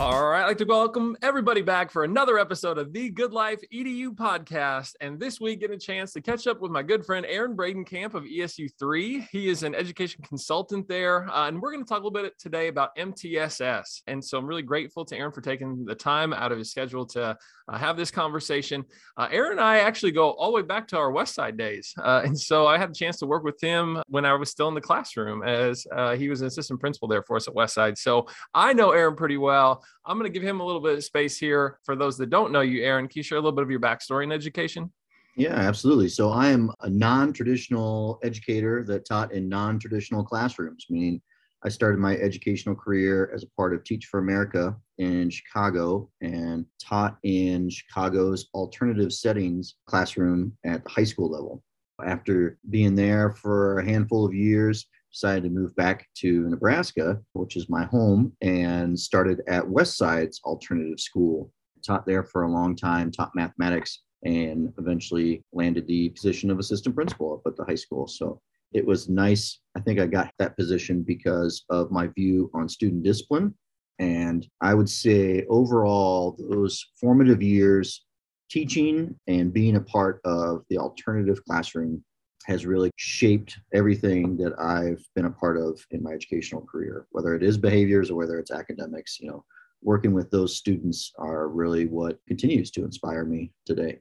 All right, I'd like to welcome everybody back for another episode of the Good Life EDU podcast. And this week, get a chance to catch up with my good friend Aaron Bredenkamp of ESU3. He is an education consultant there. Uh, and we're going to talk a little bit today about MTSS. And so I'm really grateful to Aaron for taking the time out of his schedule to uh, have this conversation. Uh, Aaron and I actually go all the way back to our West Side days. Uh, and so I had a chance to work with him when I was still in the classroom as uh, he was an assistant principal there for us at West Side. So I know Aaron pretty well. I'm going to give him a little bit of space here. For those that don't know you, Aaron, can you share a little bit of your backstory in education? Yeah, absolutely. So I am a non traditional educator that taught in non traditional classrooms, meaning I started my educational career as a part of Teach for America in Chicago and taught in Chicago's alternative settings classroom at the high school level. After being there for a handful of years, decided to move back to Nebraska, which is my home, and started at Westside's alternative school. Taught there for a long time, taught mathematics, and eventually landed the position of assistant principal up at the high school. So it was nice. I think I got that position because of my view on student discipline. And I would say overall, those formative years teaching and being a part of the alternative classroom has really shaped everything that I've been a part of in my educational career, whether it is behaviors or whether it's academics. You know, working with those students are really what continues to inspire me today.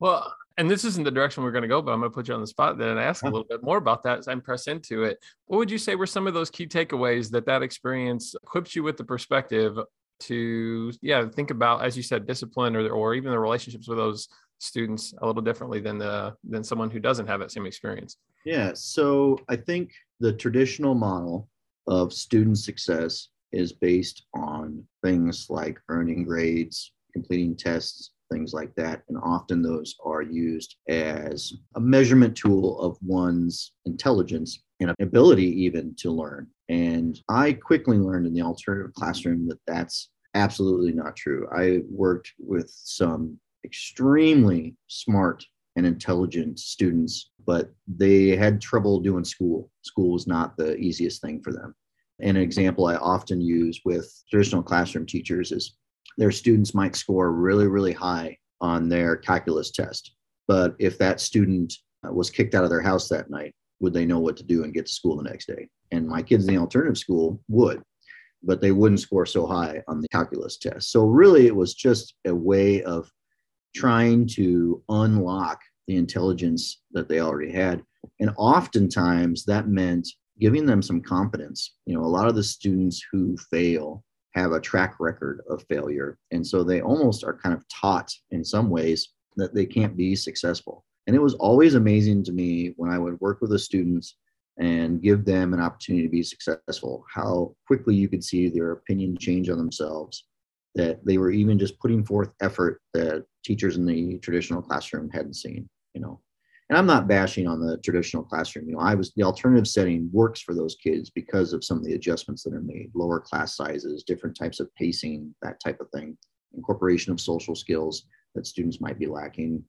Well, and this isn't the direction we're going to go, but I'm going to put you on the spot then and ask a little bit more about that as I press into it. What would you say were some of those key takeaways that that experience equips you with the perspective to, yeah, think about, as you said, discipline or, or even the relationships with those students a little differently than the than someone who doesn't have that same experience? Yeah, so I think the traditional model of student success is based on things like earning grades, completing tests, things like that. And often those are used as a measurement tool of one's intelligence and ability even to learn. And I quickly learned in the alternative classroom that that's absolutely not true. I worked with some extremely smart and intelligent students, but they had trouble doing school. School was not the easiest thing for them. And an example I often use with traditional classroom teachers is their students might score really, really high on their calculus test. But if that student uh, was kicked out of their house that night, would they know what to do and get to school the next day? And my kids in the alternative school would, but they wouldn't score so high on the calculus test. So, really, it was just a way of trying to unlock the intelligence that they already had. And oftentimes that meant giving them some confidence. You know, a lot of the students who fail have a track record of failure. And so they almost are kind of taught in some ways that they can't be successful. And it was always amazing to me when I would work with the students and give them an opportunity to be successful, how quickly you could see their opinion change on themselves, that they were even just putting forth effort that teachers in the traditional classroom hadn't seen, you know and I'm not bashing on the traditional classroom. You know, I was the alternative setting works for those kids because of some of the adjustments that are made, lower class sizes, different types of pacing, that type of thing, incorporation of social skills that students might be lacking.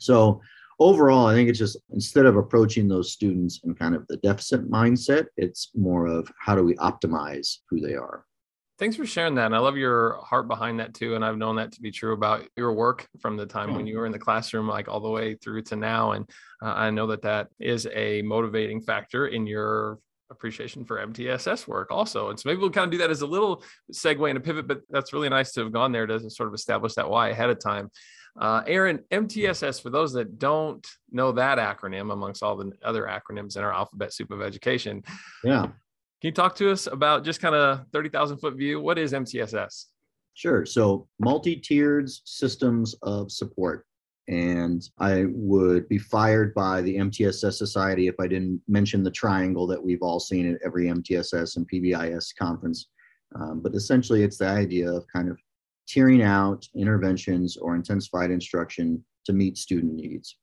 So overall, I think it's just instead of approaching those students in kind of the deficit mindset, it's more of how do we optimize who they are. Thanks for sharing that. And I love your heart behind that too. And I've known that to be true about your work from the time when you were in the classroom, like all the way through to now. And uh, I know that that is a motivating factor in your appreciation for MTSS work also. And so maybe we'll kind of do that as a little segue and a pivot, but that's really nice to have gone there to sort of establish that why ahead of time. Uh, Aaron, MTSS, for those that don't know that acronym amongst all the other acronyms in our alphabet soup of education, yeah. Can you talk to us about just kind of 30,000 foot view? What is MTSS? Sure. So, multi tiered systems of support. And I would be fired by the MTSS Society if I didn't mention the triangle that we've all seen at every MTSS and PBIS conference. Um, but essentially, it's the idea of kind of tiering out interventions or intensified instruction to meet student needs.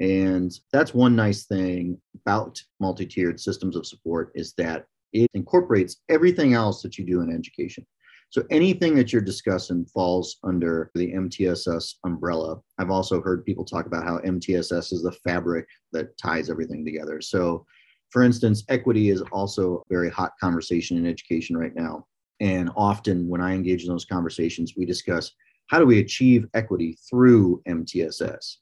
And that's one nice thing about multi tiered systems of support is that it incorporates everything else that you do in education. So anything that you're discussing falls under the MTSS umbrella. I've also heard people talk about how MTSS is the fabric that ties everything together. So, for instance, equity is also a very hot conversation in education right now. And often when I engage in those conversations, we discuss how do we achieve equity through MTSS?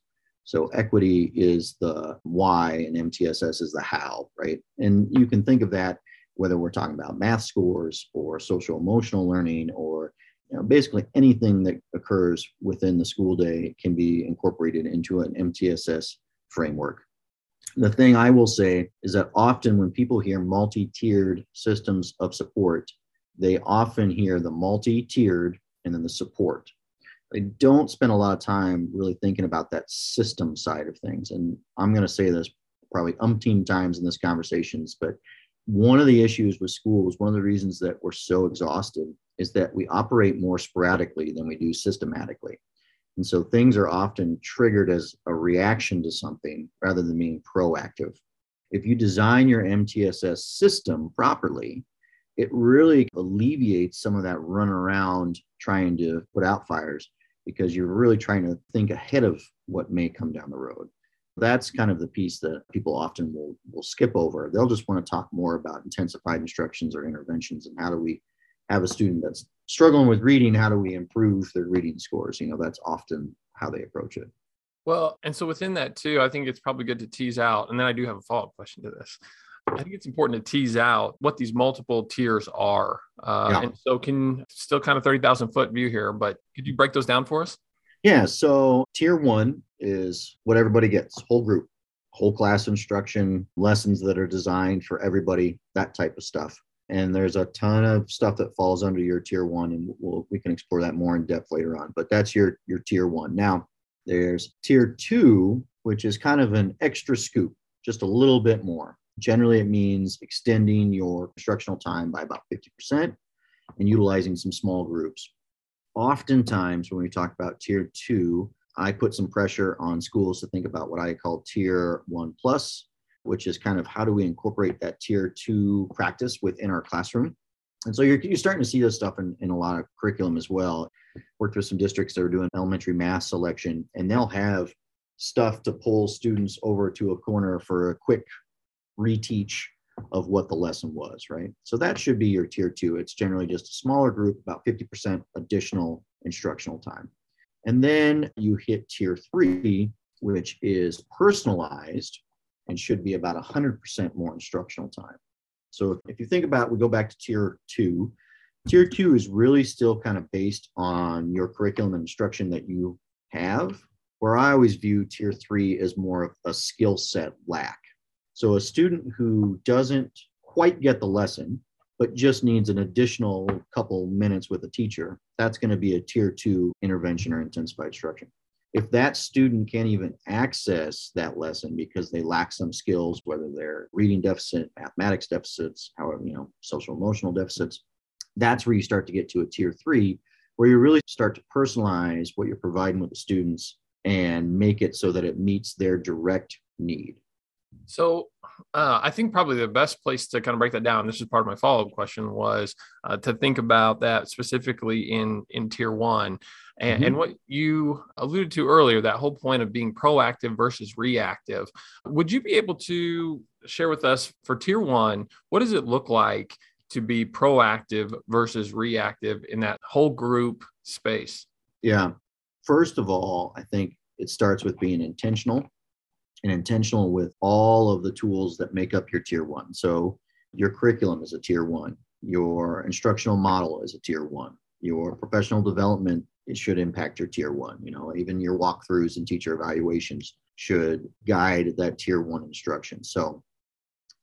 So equity is the why and MTSS is the how, right? And you can think of that whether we're talking about math scores or social emotional learning or you know, basically anything that occurs within the school day can be incorporated into an MTSS framework. The thing I will say is that often when people hear multi tiered systems of support, they often hear the multi tiered and then the support. They don't spend a lot of time really thinking about that system side of things. And I'm going to say this probably umpteen times in this conversations, but one of the issues with schools, one of the reasons that we're so exhausted is that we operate more sporadically than we do systematically. And so things are often triggered as a reaction to something rather than being proactive. If you design your MTSS system properly, it really alleviates some of that run around trying to put out fires because you're really trying to think ahead of what may come down the road. That's kind of the piece that people often will, will skip over. They'll just want to talk more about intensified instructions or interventions and how do we have a student that's struggling with reading, how do we improve their reading scores? You know, that's often how they approach it. Well, and so within that too, I think it's probably good to tease out, and then I do have a follow up question to this. I think it's important to tease out what these multiple tiers are. Uh, yeah. And so, can still kind of 30,000 foot view here, but could you break those down for us? Yeah. So, tier one is what everybody gets whole group, whole class instruction, lessons that are designed for everybody, that type of stuff. And there's a ton of stuff that falls under your tier one, and we'll, we can explore that more in depth later on. But that's your, your tier one. Now, there's tier two, which is kind of an extra scoop, just a little bit more. Generally, it means extending your instructional time by about 50% and utilizing some small groups. Oftentimes, when we talk about tier two, I put some pressure on schools to think about what I call tier one plus, which is kind of how do we incorporate that tier two practice within our classroom. And so you're, you're starting to see this stuff in, in a lot of curriculum as well. Worked with some districts that are doing elementary math selection, and they'll have stuff to pull students over to a corner for a quick reteach of what the lesson was, right? So that should be your tier two. It's generally just a smaller group, about 50% additional instructional time. And then you hit tier three, which is personalized and should be about 100% more instructional time. So if you think about, we go back to tier two. Tier two is really still kind of based on your curriculum and instruction that you have, where I always view tier three as more of a skill set lack. So a student who doesn't quite get the lesson, but just needs an additional couple minutes with a teacher, that's going to be a tier two intervention or intensified instruction. If that student can't even access that lesson because they lack some skills, whether they're reading deficit, mathematics deficits, however, you know, social emotional deficits, that's where you start to get to a tier three, where you really start to personalize what you're providing with the students and make it so that it meets their direct need. So uh, I think probably the best place to kind of break that down, this is part of my follow up question, was uh, to think about that specifically in in tier one, and, mm-hmm. and, what you alluded to earlier, that whole point of being proactive versus reactive. Would you be able to share with us for tier one, what does it look like to be proactive versus reactive in that whole group space? Yeah. First of all, I think it starts with being intentional and intentional with all of the tools that make up your tier one. So your curriculum is a tier one, your instructional model is a tier one, your professional development it should impact your tier one. You know, even your walkthroughs and teacher evaluations should guide that tier one instruction. So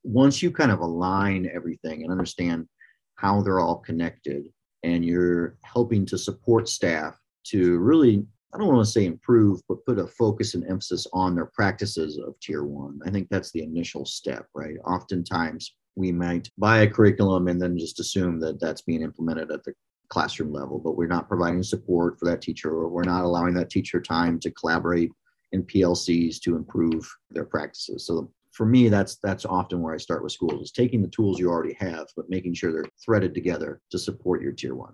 once you kind of align everything and understand how they're all connected and you're helping to support staff to really I don't want to say improve, but put a focus and emphasis on their practices of tier one. I think that's the initial step, right? Oftentimes we might buy a curriculum and then just assume that that's being implemented at the classroom level, but we're not providing support for that teacher or we're not allowing that teacher time to collaborate in PLCs to improve their practices. So for me, that's that's often where I start with schools is taking the tools you already have, but making sure they're threaded together to support your tier one.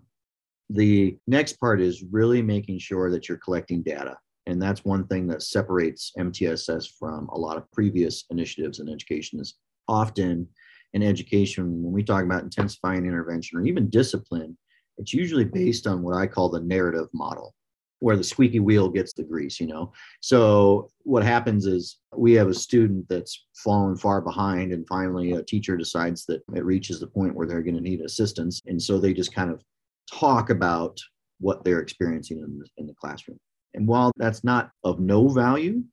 The next part is really making sure that you're collecting data. And that's one thing that separates MTSS from a lot of previous initiatives in education is often in education, when we talk about intensifying intervention or even discipline, it's usually based on what I call the narrative model where the squeaky wheel gets the grease, you know. So what happens is we have a student that's fallen far behind, and finally a teacher decides that it reaches the point where they're going to need assistance, and so they just kind of talk about what they're experiencing in the, in the classroom. And while that's not of no value,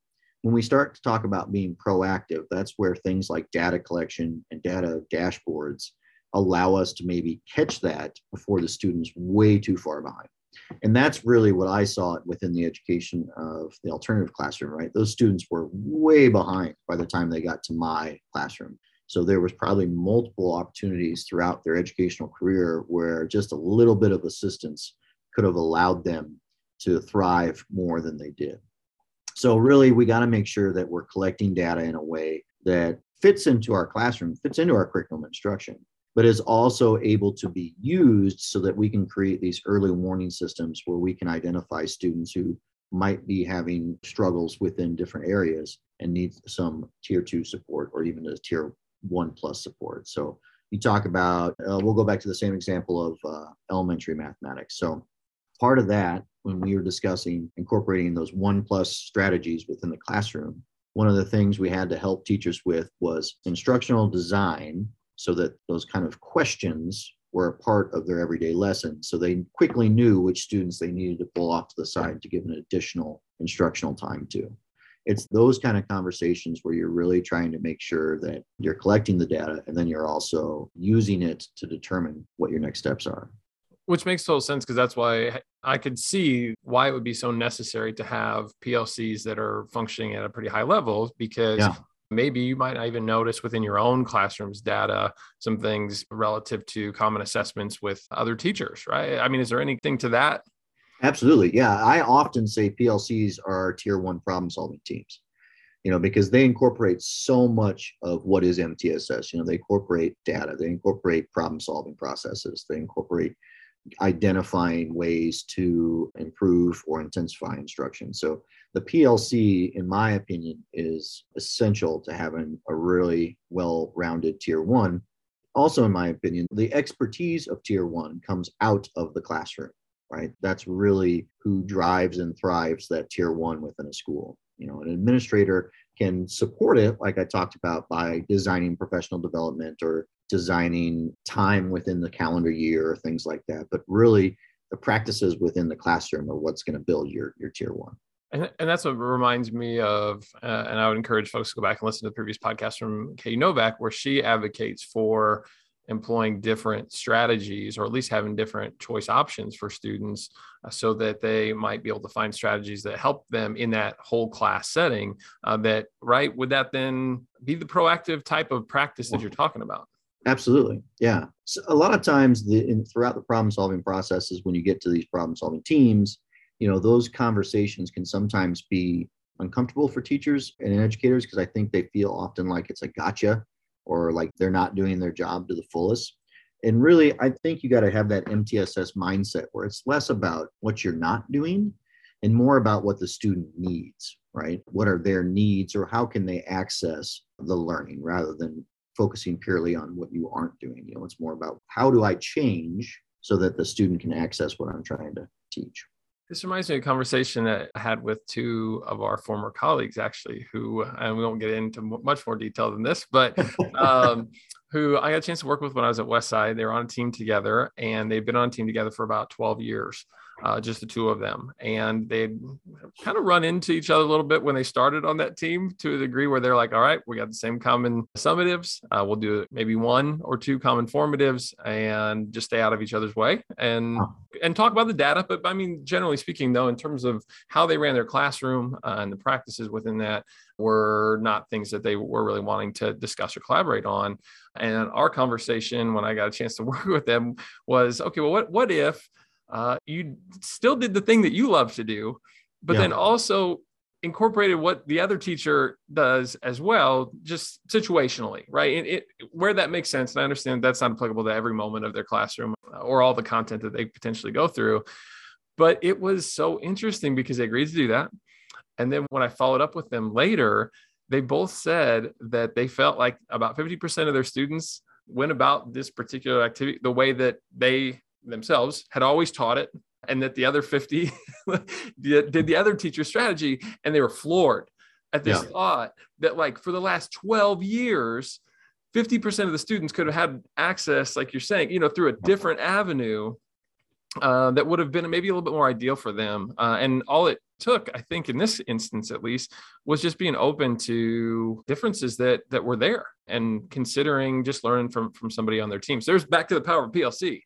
when we start to talk about being proactive, that's where things like data collection and data dashboards allow us to maybe catch that before the student's way too far behind. And that's really what I saw within the education of the alternative classroom, right? Those students were way behind by the time they got to my classroom. So there was probably multiple opportunities throughout their educational career where just a little bit of assistance could have allowed them to thrive more than they did. So really we got to make sure that we're collecting data in a way that fits into our classroom, fits into our curriculum instruction but is also able to be used so that we can create these early warning systems where we can identify students who might be having struggles within different areas and need some tier two support or even a tier one plus support. So you talk about, uh, we'll go back to the same example of uh, elementary mathematics. So part of that, when we were discussing incorporating those one plus strategies within the classroom, one of the things we had to help teachers with was instructional design so that those kind of questions were a part of their everyday lesson. So they quickly knew which students they needed to pull off to the side to give an additional instructional time to. It's those kind of conversations where you're really trying to make sure that you're collecting the data and then you're also using it to determine what your next steps are. Which makes total sense because that's why I could see why it would be so necessary to have PLCs that are functioning at a pretty high level because yeah. maybe you might not even notice within your own classroom's data some things relative to common assessments with other teachers right? I mean is there anything to that absolutely. Yeah. I often say plcs are tier one problem solving teams you know because they incorporate so much of what is mtss you know they incorporate data they incorporate problem solving processes they incorporate identifying ways to improve or intensify instruction. So the PLC, in my opinion, is essential to having a really well rounded tier one. Also, in my opinion, the expertise of tier one comes out of the classroom, right? That's really who drives and thrives that tier one within a school. You know, an administrator can support it, like I talked about, by designing professional development or designing time within the calendar year or things like that. But really, the practices within the classroom are what's going to build your, your tier one. And, and that's what reminds me of, uh, and I would encourage folks to go back and listen to the previous podcast from Kay Novak, where she advocates for employing different strategies or at least having different choice options for students uh, so that they might be able to find strategies that help them in that whole class setting uh, that right would that then be the proactive type of practice that you're talking about? absolutely yeah. So a lot of times the in, throughout the problem solving processes when you get to these problem solving teams you know those conversations can sometimes be uncomfortable for teachers and educators because i think they feel often like it's a gotcha or like they're not doing their job to the fullest. And really i think you got to have that mtss mindset where it's less about what you're not doing and more about what the student needs right? What are their needs or how can they access the learning rather than focusing purely on what you aren't doing. You know it's more about how do i change so that the student can access what i'm trying to teach this reminds me of a conversation that I had with two of our former colleagues, actually, who, and we won't get into much more detail than this, but um, who I got a chance to work with when I was at Westside. They were on a team together and they've been on a team together for about 12 years uh, just the two of them. And they'd kind of run into each other a little bit when they started on that team to a degree where they're like, all right, we got the same common summatives. Uh, we'll do maybe one or two common formatives and just stay out of each other's way and and talk about the data. But I mean, generally speaking, though, in terms of how they ran their classroom uh, and the practices within that, were not things that they were really wanting to discuss or collaborate on. And our conversation, when I got a chance to work with them, was okay. Well, what what if uh, you still did the thing that you love to do, but yeah. then also incorporated what the other teacher does as well, just situationally, right? It, it, where that makes sense. And I understand that's not applicable to every moment of their classroom or all the content that they potentially go through. But it was so interesting because they agreed to do that. And then when I followed up with them later, they both said that they felt like about 50% of their students went about this particular activity the way that they themselves had always taught it and that the other 50 did the other teacher strategy and they were floored at this yeah. thought that like for the last 12 years 50% of the students could have had access like you're saying you know through a different avenue uh, that would have been maybe a little bit more ideal for them. Uh, and all it took i think in this instance at least was just being open to differences that that were there and considering just learning from from somebody on their team. So there's back to the power of plc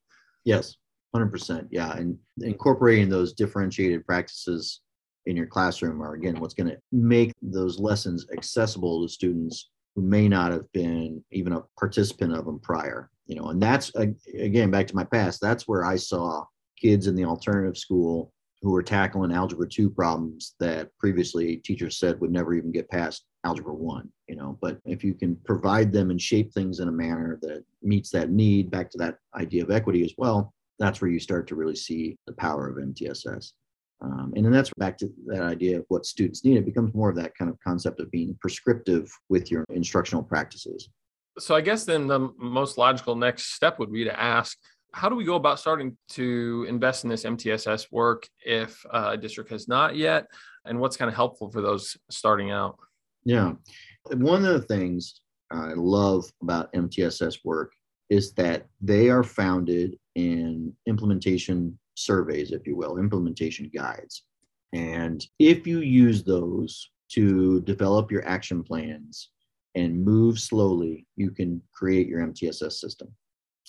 yes 100% yeah and incorporating those differentiated practices in your classroom are again what's going to make those lessons accessible to students who may not have been even a participant of them prior you know and that's again back to my past that's where i saw kids in the alternative school who were tackling algebra 2 problems that previously teachers said would never even get past algebra 1 you know but if you can provide them and shape things in a manner that meets that need back to that idea of equity as well that's where you start to really see the power of MTSS. Um, and then that's back to that idea of what students need. It becomes more of that kind of concept of being prescriptive with your instructional practices. So I guess then the most logical next step would be to ask, how do we go about starting to invest in this MTSS work if a district has not yet? And what's kind of helpful for those starting out? Yeah. One of the things I love about MTSS work is that they are founded in implementation surveys, if you will, implementation guides. And if you use those to develop your action plans and move slowly, you can create your MTSS system.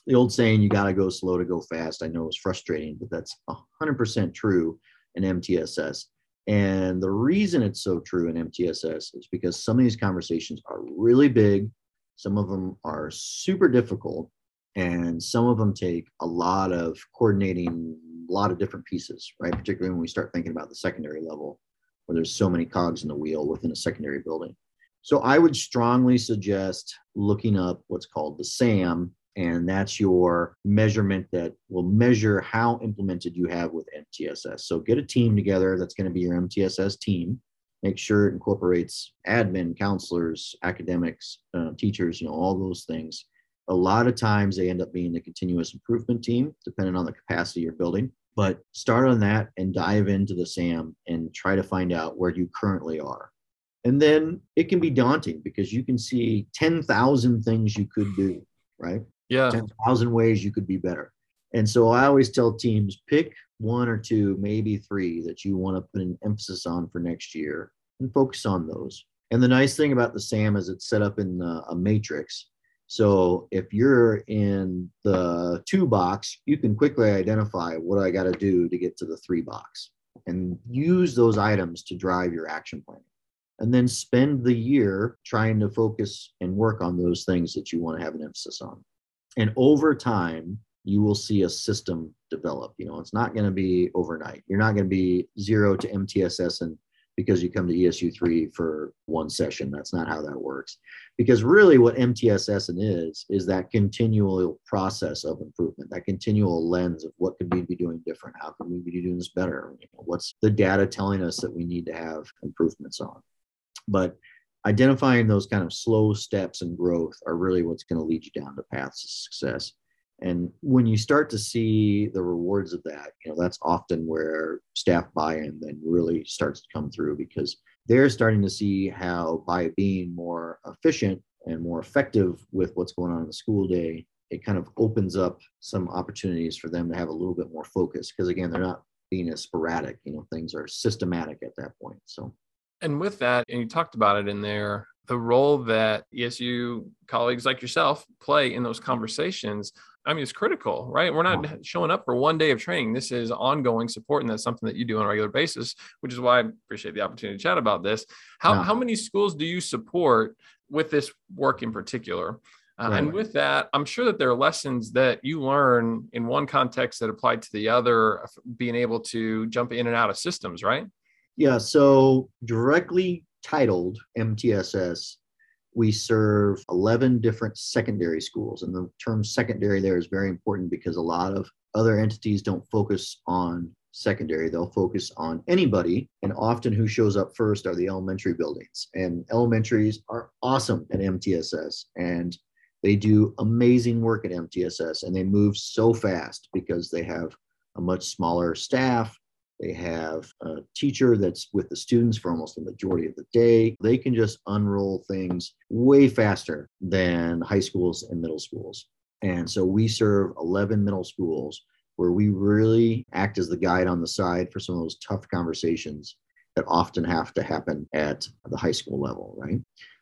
The old saying, you got to go slow to go fast, I know is frustrating, but that's 100% true in MTSS. And the reason it's so true in MTSS is because some of these conversations are really big some of them are super difficult, and some of them take a lot of coordinating a lot of different pieces, right? Particularly when we start thinking about the secondary level, where there's so many cogs in the wheel within a secondary building. So I would strongly suggest looking up what's called the SAM, and that's your measurement that will measure how implemented you have with MTSS. So get a team together that's going to be your MTSS team make sure it incorporates admin, counselors, academics, uh, teachers, you know, all those things. A lot of times they end up being the continuous improvement team, depending on the capacity you're building. But start on that and dive into the SAM and try to find out where you currently are. And then it can be daunting because you can see 10,000 things you could do, right? Yeah. 10,000 ways you could be better. And so I always tell teams pick one or two, maybe three that you want to put an emphasis on for next year and focus on those. And the nice thing about the SAM is it's set up in a matrix. So if you're in the two box, you can quickly identify what I got to do to get to the three box and use those items to drive your action plan. And then spend the year trying to focus and work on those things that you want to have an emphasis on. And over time, you will see a system develop. You know, it's not going to be overnight. You're not going to be zero to MTSS and because you come to ESU3 for one session. That's not how that works. Because really what MTSS is, is that continual process of improvement, that continual lens of what could we be doing different? How can we be doing this better? You know, what's the data telling us that we need to have improvements on? But identifying those kind of slow steps and growth are really what's going to lead you down the paths of success. And when you start to see the rewards of that, you know, that's often where staff buy-in then really starts to come through because they're starting to see how by being more efficient and more effective with what's going on in the school day, it kind of opens up some opportunities for them to have a little bit more focus because again, they're not being as sporadic, you know, things are systematic at that point. So and with that, and you talked about it in there, the role that ESU colleagues like yourself play in those conversations I mean, it's critical, right? We're not showing up for one day of training. This is ongoing support, and that's something that you do on a regular basis, which is why I appreciate the opportunity to chat about this. How, yeah. how many schools do you support with this work in particular? Uh, right. And with that, I'm sure that there are lessons that you learn in one context that apply to the other, being able to jump in and out of systems, right? Yeah, so directly titled MTSS, we serve 11 different secondary schools. And the term secondary there is very important because a lot of other entities don't focus on secondary. They'll focus on anybody, and often who shows up first are the elementary buildings. And elementaries are awesome at MTSS, and they do amazing work at MTSS, and they move so fast because they have a much smaller staff. They have a teacher that's with the students for almost the majority of the day. They can just unroll things way faster than high schools and middle schools. And so we serve 11 middle schools where we really act as the guide on the side for some of those tough conversations that often have to happen at the high school level, right?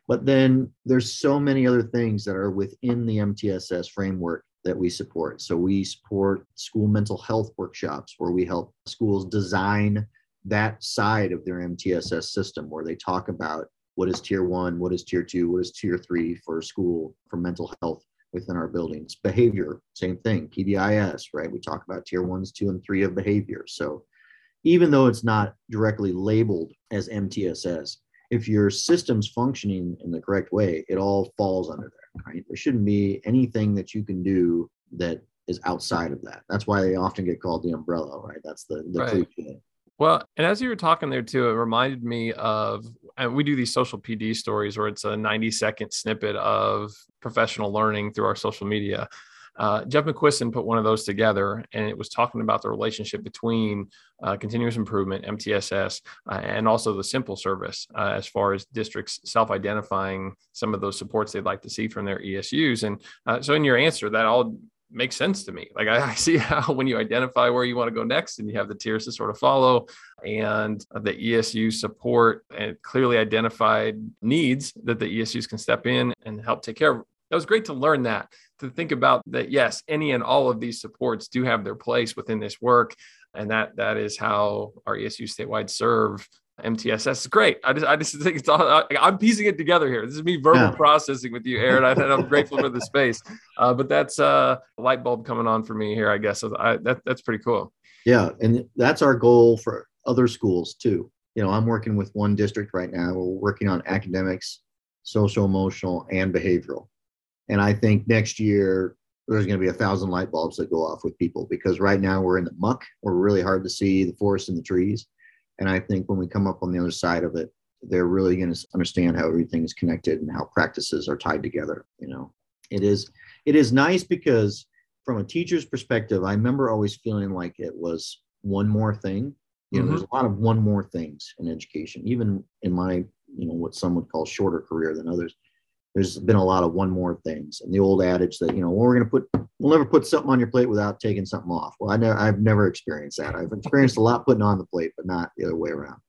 But then there's so many other things that are within the MTSS framework that we support. So we support school mental health workshops where we help schools design that side of their MTSS system where they talk about what is tier one, what is tier two, what is tier three for school for mental health within our buildings. Behavior, same thing. PBIS, right? We talk about tier ones, two, and three of behavior. So even though it's not directly labeled as MTSS, if your system's functioning in the correct way, it all falls under there, right? There shouldn't be anything that you can do that is outside of that. That's why they often get called the umbrella, right? That's the, the right. cliche. Well, and as you were talking there too, it reminded me of, and we do these social PD stories where it's a 90 second snippet of professional learning through our social media. Uh, Jeff McQuiston put one of those together, and it was talking about the relationship between uh, continuous improvement, MTSS, uh, and also the simple service uh, as far as districts self identifying some of those supports they'd like to see from their ESUs. And uh, so, in your answer, that all makes sense to me. Like I, I, see how when you identify where you want to go next and you have the tiers to sort of follow and the ESU support and clearly identified needs that the ESUs can step in and help take care of. That was great to learn that, to think about that, yes, any and all of these supports do have their place within this work. And that that is how our ESU statewide serve MTSS is great. I just, I just think it's all, I, am piecing it together here. This is me verbal yeah. processing with you, Aaron. I, am grateful for the space. Uh, but that's uh, a light bulb coming on for me here, I guess. So I, that, that's pretty cool. Yeah. And that's our goal for other schools too. You know, I'm working with one district right now. We're working on academics, social, emotional, and behavioral. And I think next year there's going to be a thousand light bulbs that go off with people because right now we're in the muck. We're really hard to see the forest and the trees and I think when we come up on the other side of it, they're really going to understand how everything is connected and how practices are tied together. You know, it is it is nice because from a teacher's perspective, I remember always feeling like it was one more thing. You know, mm-hmm. there's a lot of one more things in education, even in my, you know, what some would call shorter career than others there's been a lot of one more things and the old adage that you know well, we're going to put we'll never put something on your plate without taking something off. Well i never i've never experienced that. I've experienced a lot putting on the plate but not the other way around.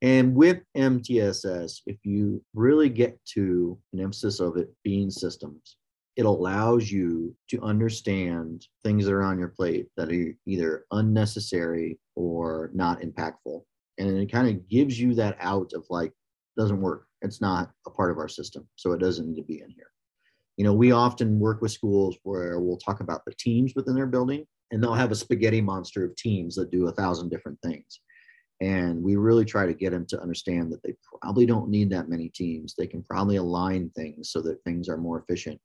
And with mtss if you really get to an emphasis of it being systems it allows you to understand things that are on your plate that are either unnecessary or not impactful. And it kind of gives you that out of like doesn't work it's not a part of our system, so it doesn't need to be in here. You know, we often work with schools where we'll talk about the teams within their building, and they'll have a spaghetti monster of teams that do a thousand different things. And we really try to get them to understand that they probably don't need that many teams. They can probably align things so that things are more efficient.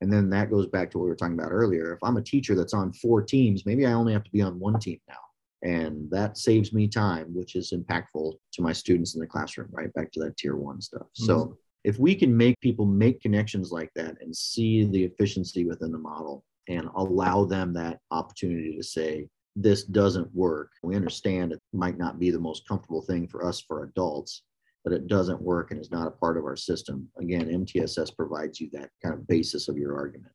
And then that goes back to what we were talking about earlier. If I'm a teacher that's on four teams, maybe I only have to be on one team now and that saves me time which is impactful to my students in the classroom right? Back to that tier one stuff. Mm-hmm. so if we can make people make connections like that and see the efficiency within the model and allow them that opportunity to say this doesn't work we understand it might not be the most comfortable thing for us for adults but it doesn't work and is not a part of our system. Again mtss provides you that kind of basis of your argument.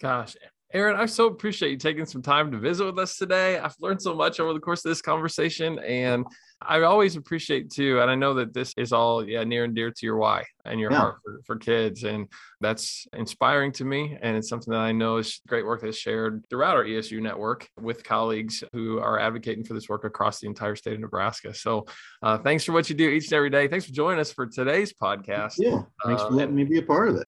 Gosh Aaron, I so appreciate you taking some time to visit with us today. I've learned so much over the course of this conversation, and I always appreciate too. And I know that this is all yeah near and dear to your why and your yeah. heart for, for kids, and that's inspiring to me. And it's something that I know is great work that's shared throughout our ESU network with colleagues who are advocating for this work across the entire state of Nebraska. So, uh, thanks for what you do each and every day. Thanks for joining us for today's podcast. Yeah, thanks uh, for letting me be a part of it.